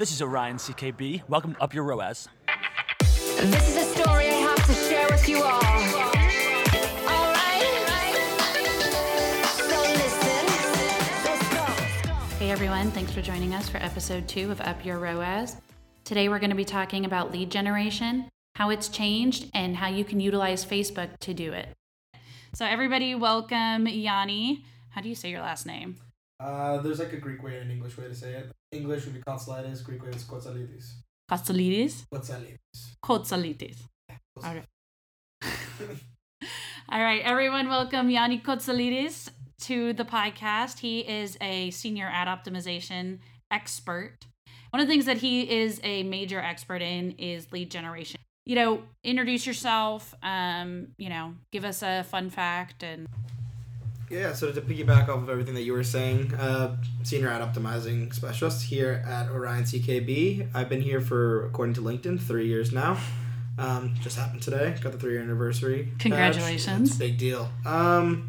This is Orion CKB. Welcome to Up Your ROAS. This is a story I have to share with you all. Alright? So listen. Let's go. Hey everyone, thanks for joining us for episode two of Up Your ROAS. Today we're going to be talking about lead generation, how it's changed, and how you can utilize Facebook to do it. So, everybody, welcome Yanni. How do you say your last name? Uh, there's like a Greek way and an English way to say it. English would be Kontzalitis, Greek way is Kotzalidis. Kotsalidis? Kotzalidis. Kotsalidis. All right. All right, everyone, welcome Yanni Kotsalidis to the podcast. He is a senior ad optimization expert. One of the things that he is a major expert in is lead generation. You know, introduce yourself, um, you know, give us a fun fact and Yeah, so to piggyback off of everything that you were saying, uh, senior ad optimizing specialist here at Orion CKB. I've been here for, according to LinkedIn, three years now. Um, just happened today. Got the three year anniversary. Congratulations. It's a big deal. Um,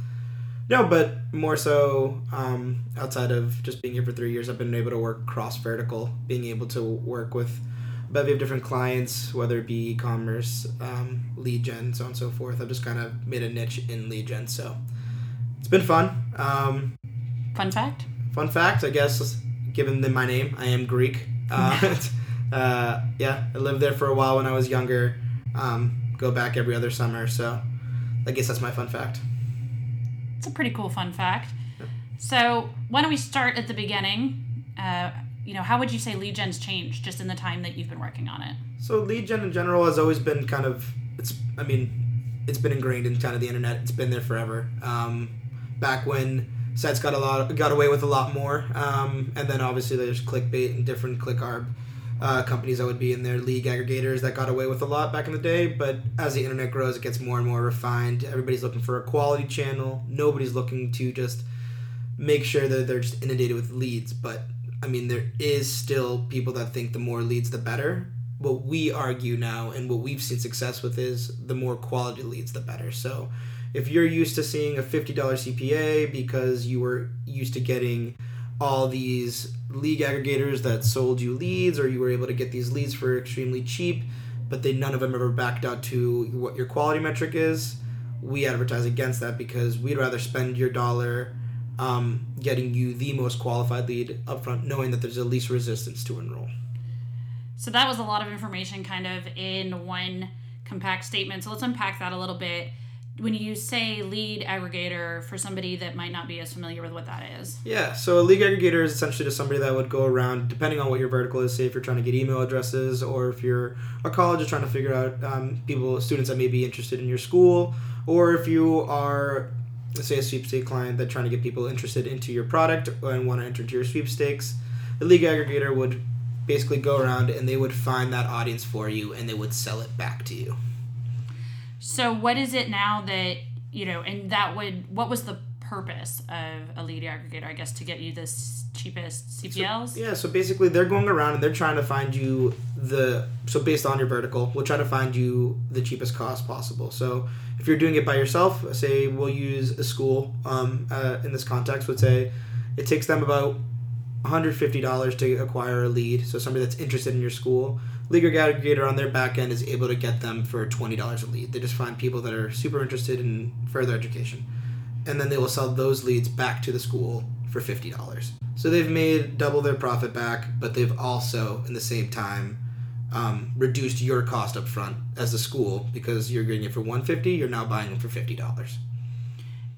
no, but more so um, outside of just being here for three years, I've been able to work cross vertical, being able to work with a bevy of different clients, whether it be e-commerce, um, lead gen, so on and so forth. I've just kind of made a niche in lead gen, so it's been fun. Um, fun fact. fun fact, I guess, given my name, I am Greek. Uh, uh, yeah, I lived there for a while when I was younger. Um, go back every other summer, so I guess that's my fun fact. It's a pretty cool fun fact. So, why don't we start at the beginning? Uh, you know, how would you say lead gen's changed just in the time that you've been working on it? So lead gen in general has always been kind of it's I mean it's been ingrained in kind of the internet. It's been there forever. Um, back when sites got a lot got away with a lot more, um, and then obviously there's clickbait and different clickarb uh, companies that would be in there, lead aggregators that got away with a lot back in the day. But as the internet grows, it gets more and more refined. Everybody's looking for a quality channel. Nobody's looking to just make sure that they're just inundated with leads. But I mean, there is still people that think the more leads, the better. What we argue now and what we've seen success with is the more quality leads, the better. So if you're used to seeing a $50 CPA because you were used to getting all these lead aggregators that sold you leads or you were able to get these leads for extremely cheap but they none of them ever backed out to what your quality metric is we advertise against that because we'd rather spend your dollar um, getting you the most qualified lead upfront knowing that there's the least resistance to enroll So, that was a lot of information kind of in one compact statement. So, let's unpack that a little bit. When you say lead aggregator for somebody that might not be as familiar with what that is, Yeah, so a lead aggregator is essentially just somebody that would go around, depending on what your vertical is. Say if you're trying to get email addresses, or if you're a college is trying to figure out um, people, students that may be interested in your school, or if you are, say, a sweepstake client that trying to get people interested into your product and want to enter into your sweepstakes. The lead aggregator would basically go around and they would find that audience for you and they would sell it back to you. So what is it now that you know, and that would what was the purpose of a lead aggregator? I guess to get you the cheapest CPLs. Yeah, so basically they're going around and they're trying to find you the so based on your vertical, we'll try to find you the cheapest cost possible. So if you're doing it by yourself, say we'll use a school um, uh, in this context would say it takes them about $150 to acquire a lead. So somebody that's interested in your school, Lead Aggregator on their back end is able to get them for $20 a lead. They just find people that are super interested in further education. And then they will sell those leads back to the school for $50. So they've made double their profit back, but they've also, in the same time, um, reduced your cost up front as a school because you're getting it for 150 you're now buying them for $50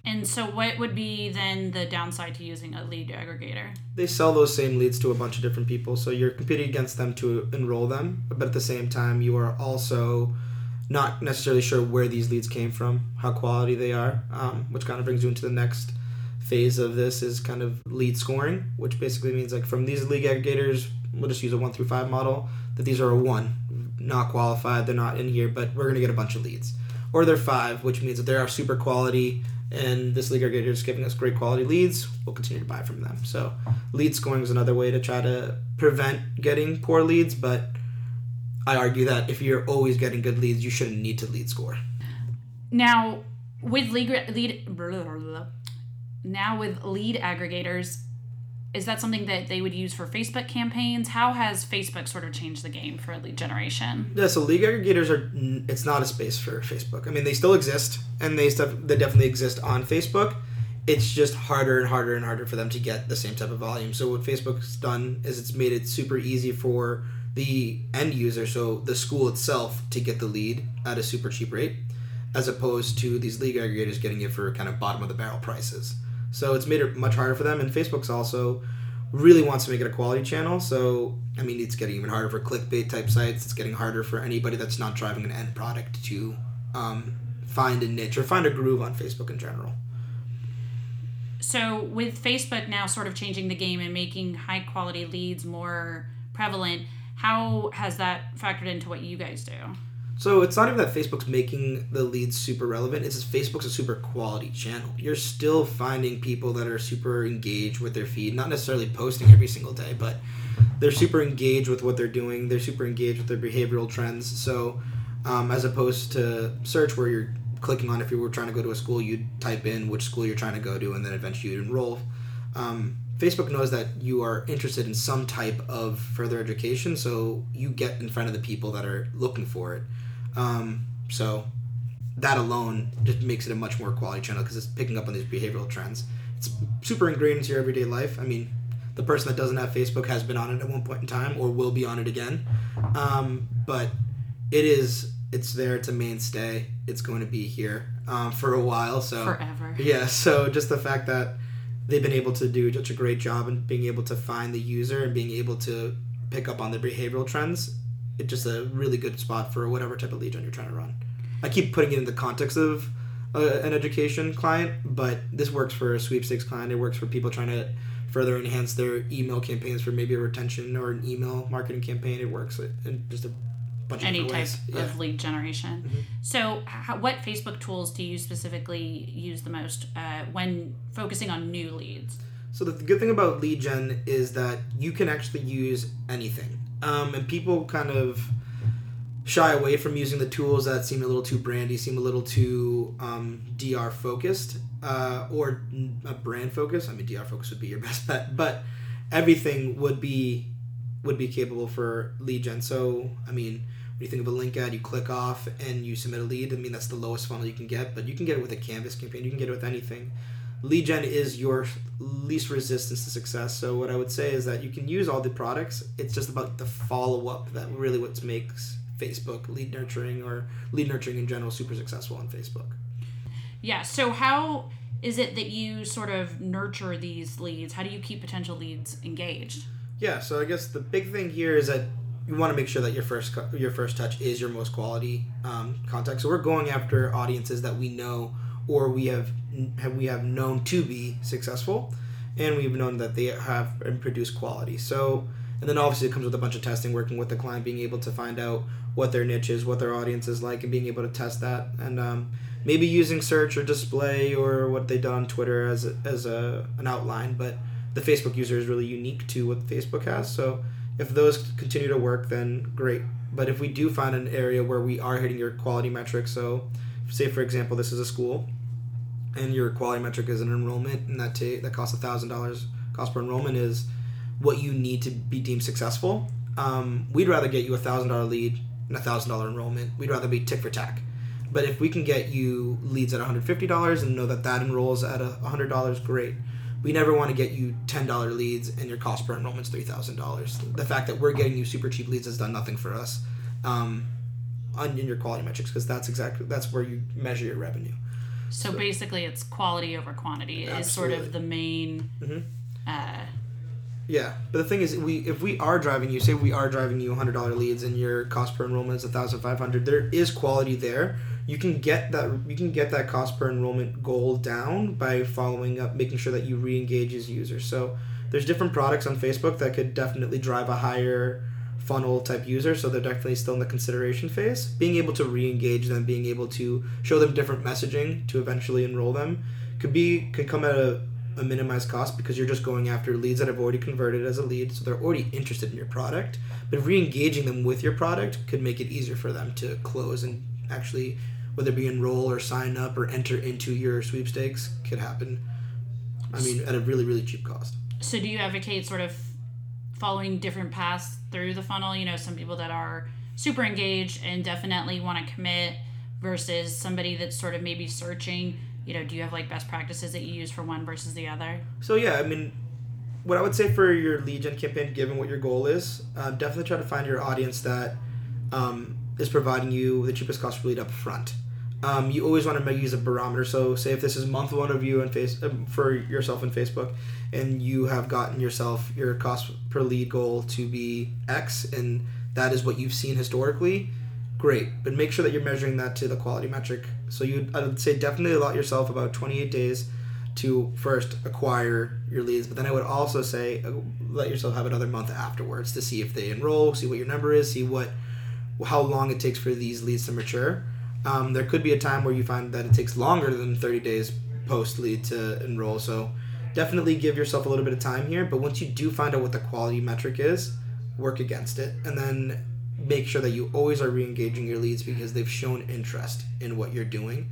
And so, what would be then the downside to using a lead aggregator? they sell those same leads to a bunch of different people so you're competing against them to enroll them but at the same time you are also not necessarily sure where these leads came from how quality they are um, which kind of brings you into the next phase of this is kind of lead scoring which basically means like from these lead aggregators we'll just use a one through five model that these are a one not qualified they're not in here but we're going to get a bunch of leads or they're five which means that they are super quality and this lead aggregator is giving us great quality leads. We'll continue to buy from them. So lead scoring is another way to try to prevent getting poor leads but i argue that if you're always getting good leads you shouldn't need to lead score. Now, with lead, lead now with lead aggregators, is that something that they would use for Facebook campaigns? How has Facebook sort of changed the game for lead generation? Yeah, so lead aggregators are it's not a space for Facebook. I mean, they still exist and they stuff they definitely exist on Facebook. It's just harder and harder and harder for them to get the same type of volume. So what Facebook's done is it's made it super easy for the end user, so the school itself, to get the lead at a super cheap rate, as opposed to these lead aggregators getting it for kind of bottom of the barrel prices. So it's made it much harder for them, and Facebook's also really wants to make it a quality channel. So I mean, it's getting even harder for clickbait type sites. It's getting harder for anybody that's not driving an end product to um, find a niche or find a groove on Facebook in general. So with Facebook now sort of changing the game and making high quality leads more prevalent, how has that factored into what you guys do? So it's not even that Facebook's making the leads super relevant. It's just Facebook's a super quality channel. You're still finding people that are super engaged with their feed, not necessarily posting every single day, but they're super engaged with what they're doing. They're super engaged with their behavioral trends. So um, as opposed to search where you're clicking on if you were trying to go to a school, you'd type in which school you're trying to go to, and then eventually you'd enroll. Um, Facebook knows that you are interested in some type of further education, so you get in front of the people that are looking for it. Um, so that alone just makes it a much more quality channel because it's picking up on these behavioral trends. It's super ingrained into your everyday life. I mean, the person that doesn't have Facebook has been on it at one point in time or will be on it again. Um, but it is it's there. It's a mainstay. It's going to be here um, for a while. So Forever. yeah. So just the fact that they've been able to do such a great job in being able to find the user and being able to pick up on the behavioral trends, it's just a really good spot for whatever type of lead gen you're trying to run. I keep putting it in the context of uh, an education client, but this works for a sweepstakes client. It works for people trying to further enhance their email campaigns for maybe a retention or an email marketing campaign. It works in just a bunch Any type ways. of lead generation. So, how, what Facebook tools do you specifically use the most uh, when focusing on new leads? So the good thing about lead gen is that you can actually use anything, um, and people kind of shy away from using the tools that seem a little too brandy, seem a little too um, DR focused uh, or a brand focused. I mean, DR focus would be your best bet, but everything would be would be capable for lead gen. So I mean, when you think of a link ad, you click off and you submit a lead. I mean, that's the lowest funnel you can get, but you can get it with a Canvas campaign. You can get it with anything lead gen is your least resistance to success. So what I would say is that you can use all the products. It's just about the follow up that really what makes Facebook lead nurturing or lead nurturing in general super successful on Facebook. Yeah. So, how is it that you sort of nurture these leads? How do you keep potential leads engaged? Yeah, so I guess the big thing here is that you want to make sure that your first your first touch is your most quality um, contact. So we're going after audiences that we know or we have have we have known to be successful, and we've known that they have and produce quality. So and then obviously it comes with a bunch of testing, working with the client, being able to find out what their niche is, what their audience is like, and being able to test that, and um, maybe using search or display or what they done on Twitter as a, as a an outline, but the Facebook user is really unique to what Facebook has. So if those continue to work, then great. But if we do find an area where we are hitting your quality metric, so say for example this is a school, and your quality metric is an enrollment, and that ta- that costs a thousand dollars cost per enrollment is what you need to be deemed successful. Um, we'd rather get you a thousand dollar lead and a thousand dollar enrollment. We'd rather be tick for tack. But if we can get you leads at $150 and know that that enrolls at a $100, great. We never want to get you $10 leads and your cost per enrollment's $3,000. The fact that we're getting you super cheap leads has done nothing for us um, on in your quality metrics because that's exactly that's where you measure your revenue. So, basically, it's quality over quantity is sort of the main. Uh, Yeah, but the thing is, we if we are driving you, say we are driving you hundred dollar leads and your cost per enrollment is thousand five hundred, there is quality there. You can get that you can get that cost per enrollment goal down by following up, making sure that you re-engage as users. So there's different products on Facebook that could definitely drive a higher funnel type user, so they're definitely still in the consideration phase. Being able to re-engage them, being able to show them different messaging to eventually enroll them, could be could come at a a minimized cost because you're just going after leads that have already converted as a lead, so they're already interested in your product. But re-engaging them with your product could make it easier for them to close and actually, whether it be enroll or sign up or enter into your sweepstakes, could happen. I mean, at a really really cheap cost. so do you advocate sort of following different paths through the funnel? You know, some people that are super engaged and definitely want to commit versus somebody that's sort of maybe searching. You know, do you have like best practices that you use for one versus the other? So yeah, I mean, what I would say for your lead gen campaign, given what your goal is, uh, definitely try to find your audience that um, is providing you the cheapest cost per lead up front. Um, you always want to use a barometer. So, say if this is month one of you in face um, for yourself in Facebook, and you have gotten yourself your cost per lead goal to be X, and that is what you've seen historically, great. But make sure that you're measuring that to the quality metric. So, you I would say definitely allot yourself about 28 days to first acquire your leads. But then I would also say uh, let yourself have another month afterwards to see if they enroll, see what your number is, see what how long it takes for these leads to mature. Um, there could be a time where you find that it takes longer than 30 days post lead to enroll. So definitely give yourself a little bit of time here. But once you do find out what the quality metric is, work against it. And then make sure that you always are re engaging your leads because they've shown interest in what you're doing.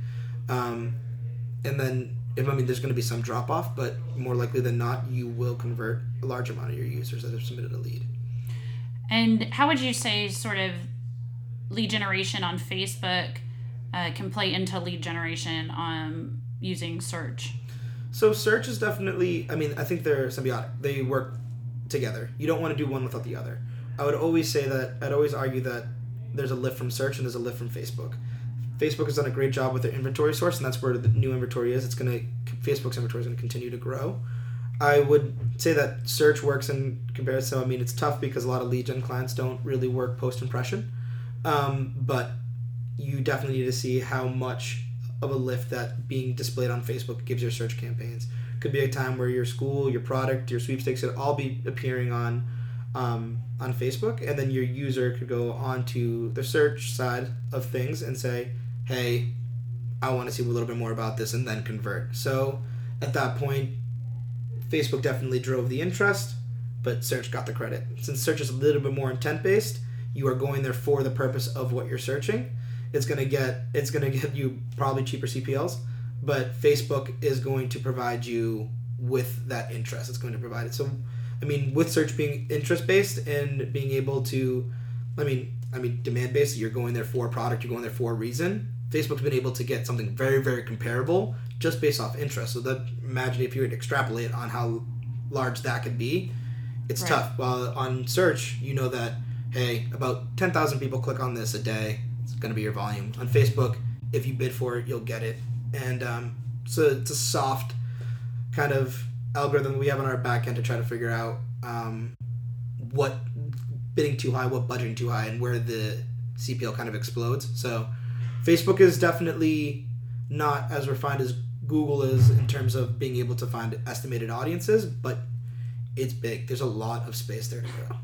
Um, and then, if I mean, there's going to be some drop off, but more likely than not, you will convert a large amount of your users that have submitted a lead. And how would you say sort of lead generation on Facebook uh, can play into lead generation on using search? So search is definitely. I mean, I think they're symbiotic. They work together. You don't want to do one without the other. I would always say that. I'd always argue that there's a lift from search and there's a lift from Facebook. Facebook has done a great job with their inventory source, and that's where the new inventory is. It's to Facebook's inventory is to continue to grow. I would say that search works in comparison. I mean, it's tough because a lot of lead gen clients don't really work post impression, um, but you definitely need to see how much of a lift that being displayed on Facebook gives your search campaigns. Could be a time where your school, your product, your sweepstakes could all be appearing on um, on Facebook, and then your user could go onto the search side of things and say, "Hey, I want to see a little bit more about this," and then convert. So at that point, Facebook definitely drove the interest, but search got the credit. Since search is a little bit more intent based, you are going there for the purpose of what you're searching it's gonna get it's gonna get you probably cheaper CPLs, but Facebook is going to provide you with that interest. It's going to provide it. So, I mean, with search being interest based and being able to, I mean, I mean demand based. You're going there for a product. You're going there for a reason. Facebook's been able to get something very very comparable just based off interest. So that imagine if you were to extrapolate on how large that could be, it's Right. tough. While on search, you know that hey, about ten thousand people click on this a day. It's going to be your volume. On Facebook, if you bid for it, you'll get it. And um, so it's a soft kind of algorithm we have on our back end to try to figure out um, what bidding too high, what budgeting too high, and where the CPL kind of explodes. So Facebook is definitely not as refined as Google is in terms of being able to find estimated audiences, but it's big. There's a lot of space there to grow.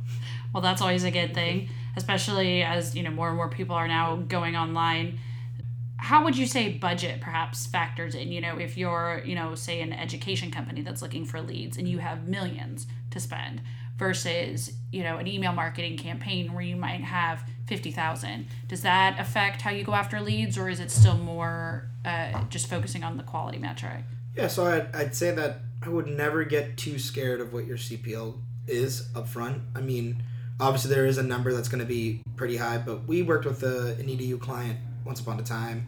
Well, that's always a good thing, especially as you know more and more people are now going online. How would you say budget perhaps factors in? You know, if you're you know say an education company that's looking for leads and you have millions to spend versus you know an email marketing campaign where you might have fifty thousand. Does that affect how you go after leads, or is it still more uh, just focusing on the quality metric? Yeah, so I'd, I'd say that I would never get too scared of what your CPL is up front. I mean, obviously there is a number that's going to be pretty high, but we worked with a, an EDU client once upon a time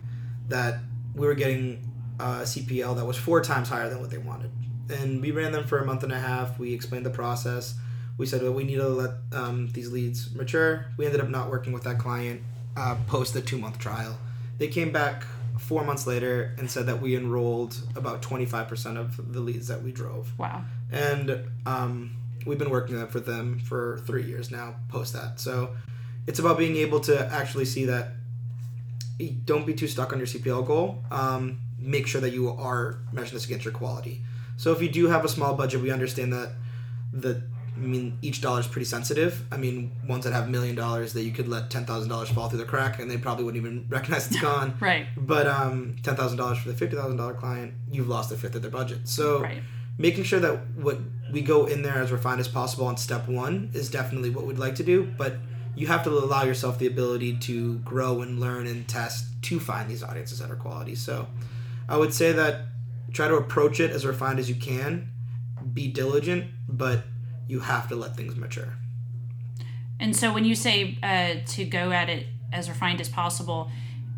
that we were getting a CPL that was four times higher than what they wanted. And we ran them for a month and a half. We explained the process. We said, well, we need to let um, these leads mature. We ended up not working with that client uh, post the two month trial. They came back four months later and said that we enrolled about 25% of the leads that we drove. Wow. And um, we've been working with them for three years now post that. So it's about being able to actually see that don't be too stuck on your CPL goal. Um, make sure that you are measuring this against your quality. So if you do have a small budget, we understand that the I mean each dollar is pretty sensitive. I mean ones that have a million dollars that you could let ten thousand dollars fall through the crack and they probably wouldn't even recognize it's gone. Right. But um, ten thousand dollars for the fifty thousand dollar client, you've lost a fifth of their budget. So Right. making sure that what we go in there as refined as possible on step one is definitely what we'd like to do. But you have to allow yourself the ability to grow and learn and test to find these audiences that are quality. So I would say that try to approach it as refined as you can. be diligent, but you have to let things mature. And so when you say uh, to go at it as refined as possible,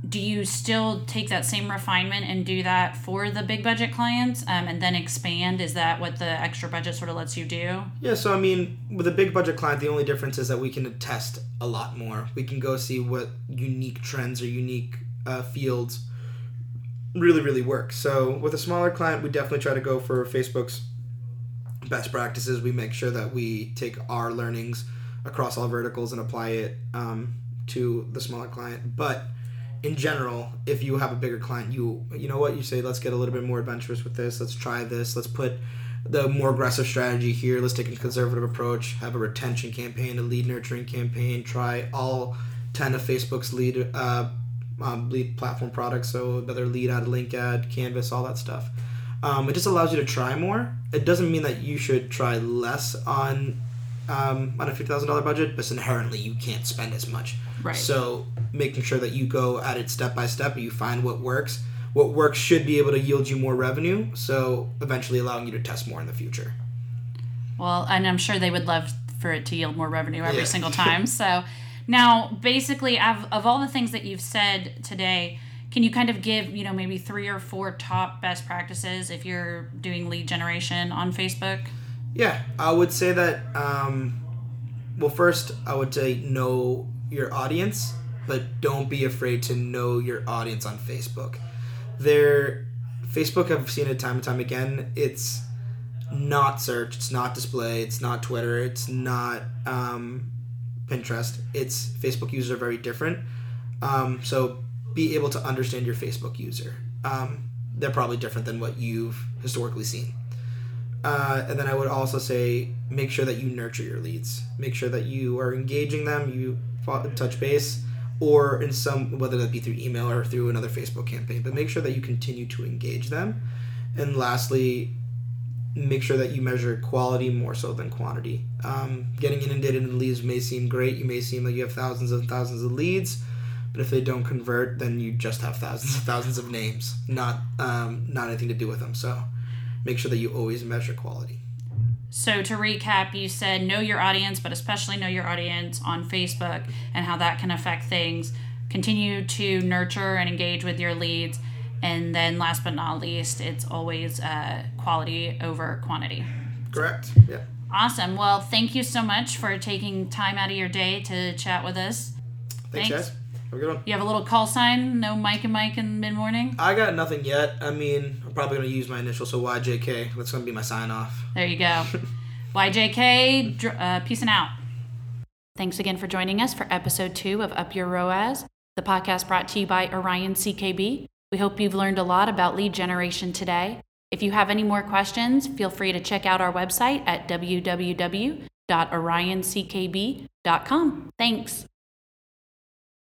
do you still take that same refinement and do that for the big budget clients um, and then expand? Is that what the extra budget sort of lets you do? Yeah, so I mean, with a big budget client, the only difference is that we can test a lot more. We can go see what unique trends or unique uh, fields really, really work. So with a smaller client, we definitely try to go for Facebook's best practices. We make sure that we take our learnings across all verticals and apply it um, to the smaller client. But in general, if you have a bigger client, you you know what you say. Let's get a little bit more adventurous with this. Let's try this. Let's put the more aggressive strategy here. Let's take a conservative approach. Have a retention campaign, a lead nurturing campaign. Try all ten of Facebook's lead uh, um, lead platform products. So whether lead ad, link ad, Canvas, all that stuff. Um, it just allows you to try more. It doesn't mean that you should try less on um, on a fifty thousand dollar budget, but inherently you can't spend as much. Right. So making sure that you go at it step by step, you find what works. What works should be able to yield you more revenue, so eventually allowing you to test more in the future. Well, and I'm sure they would love for it to yield more revenue every Yeah. single time. So now, basically, of, of all the things that you've said today, can you kind of give, you know, maybe three or four top best practices if you're doing lead generation on Facebook? Yeah, I would say that. Um, well, first, I would say know your audience, but don't be afraid to know your audience on Facebook. There, Facebook, I've seen it time and time again. It's not search, it's not display, it's not Twitter, it's not um, Pinterest. It's Facebook users are very different. Um, so be able to understand your Facebook user. Um, they're probably different than what you've historically seen. Uh, and then I would also say make sure that you nurture your leads. Make sure that you are engaging them, you touch base, or in some whether that be through email or through another Facebook campaign. But make sure that you continue to engage them. And lastly, make sure that you measure quality more so than quantity. Um, getting inundated in leads may seem great. You may seem like you have thousands and thousands of leads, but if they don't convert, then you just have thousands and thousands of names, not um, not anything to do with them. So make sure that you always measure quality. So to recap, you said know your audience, but especially know your audience on Facebook and how that can affect things. Continue to nurture and engage with your leads. And then last but not least, it's always uh, quality over quantity. Correct. Yeah. Awesome. Well, thank you so much for taking time out of your day to chat with us. Thanks, Thanks. guys. Have a good one. You have a little call sign, no Mike and Mike in mid morning? I got nothing yet. I mean, I'm probably gonna use my initial, so YJK. That's gonna be my sign off. There you go. YJK, uh, peace and out. Thanks again for joining us for episode two of Up Your ROAS, the podcast brought to you by Orion CKB. We hope you've learned a lot about lead generation today. If you have any more questions, feel free to check out our website at www.orionckb.com. Thanks.